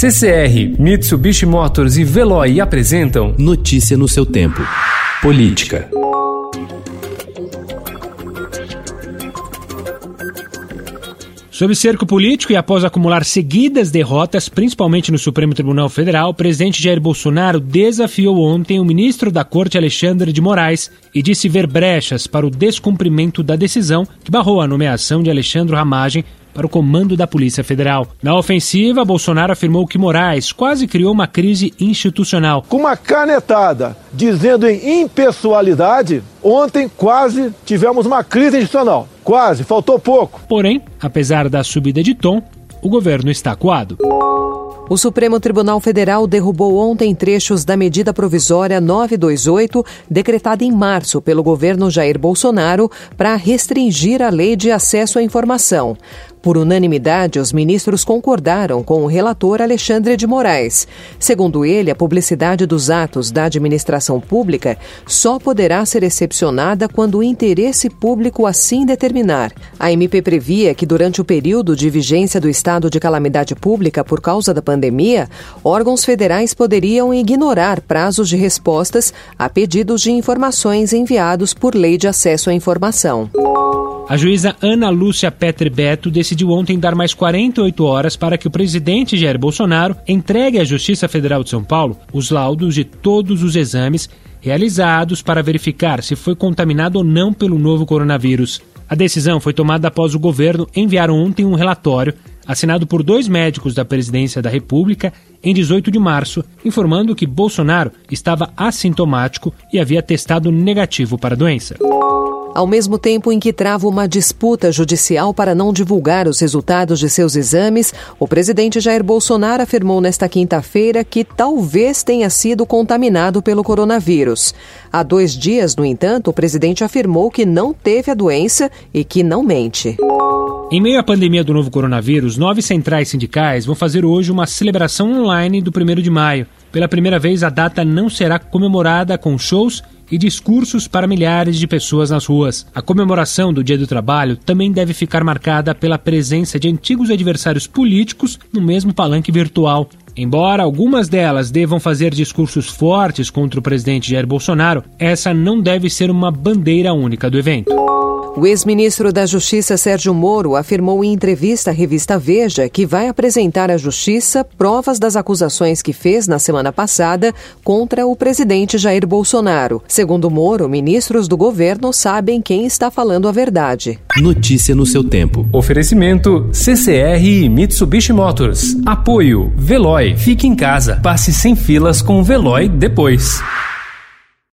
CCR, Mitsubishi Motors e Veloy apresentam Notícia no seu tempo. Política. Sob cerco político e após acumular seguidas derrotas, principalmente no Supremo Tribunal Federal, o presidente Jair Bolsonaro desafiou ontem o ministro da Corte Alexandre de Moraes e disse ver brechas para o descumprimento da decisão que barrou a nomeação de Alexandre Ramagem para o comando da Polícia Federal. Na ofensiva, Bolsonaro afirmou que Moraes quase criou uma crise institucional. Com uma canetada dizendo em impessoalidade, ontem quase tivemos uma crise institucional. Quase, faltou pouco. Porém, apesar da subida de tom, o governo está coado. O Supremo Tribunal Federal derrubou ontem trechos da medida provisória 928, decretada em março pelo governo Jair Bolsonaro, para restringir a lei de acesso à informação. Por unanimidade, os ministros concordaram com o relator Alexandre de Moraes. Segundo ele, a publicidade dos atos da administração pública só poderá ser excepcionada quando o interesse público assim determinar. A MP previa que, durante o período de vigência do estado de calamidade pública por causa da pandemia, órgãos federais poderiam ignorar prazos de respostas a pedidos de informações enviados por lei de acesso à informação. A juíza Ana Lúcia Petri Beto decidiu ontem dar mais 48 horas para que o presidente Jair Bolsonaro entregue à Justiça Federal de São Paulo os laudos de todos os exames realizados para verificar se foi contaminado ou não pelo novo coronavírus. A decisão foi tomada após o governo enviar ontem um relatório assinado por dois médicos da Presidência da República em 18 de março, informando que Bolsonaro estava assintomático e havia testado negativo para a doença. Ao mesmo tempo em que trava uma disputa judicial para não divulgar os resultados de seus exames, o presidente Jair Bolsonaro afirmou nesta quinta-feira que talvez tenha sido contaminado pelo coronavírus. Há dois dias, no entanto, o presidente afirmou que não teve a doença e que não mente. Em meio à pandemia do novo coronavírus, nove centrais sindicais vão fazer hoje uma celebração online do 1 de maio. Pela primeira vez, a data não será comemorada com shows e discursos para milhares de pessoas nas ruas. A comemoração do Dia do Trabalho também deve ficar marcada pela presença de antigos adversários políticos no mesmo palanque virtual. Embora algumas delas devam fazer discursos fortes contra o presidente Jair Bolsonaro, essa não deve ser uma bandeira única do evento. O ex-ministro da Justiça Sérgio Moro afirmou em entrevista à revista Veja que vai apresentar à Justiça provas das acusações que fez na semana passada contra o presidente Jair Bolsonaro. Segundo Moro, ministros do governo sabem quem está falando a verdade. Notícia no seu tempo. Oferecimento CCR e Mitsubishi Motors. Apoio Veloy. Fique em casa. Passe sem filas com o Veloy depois.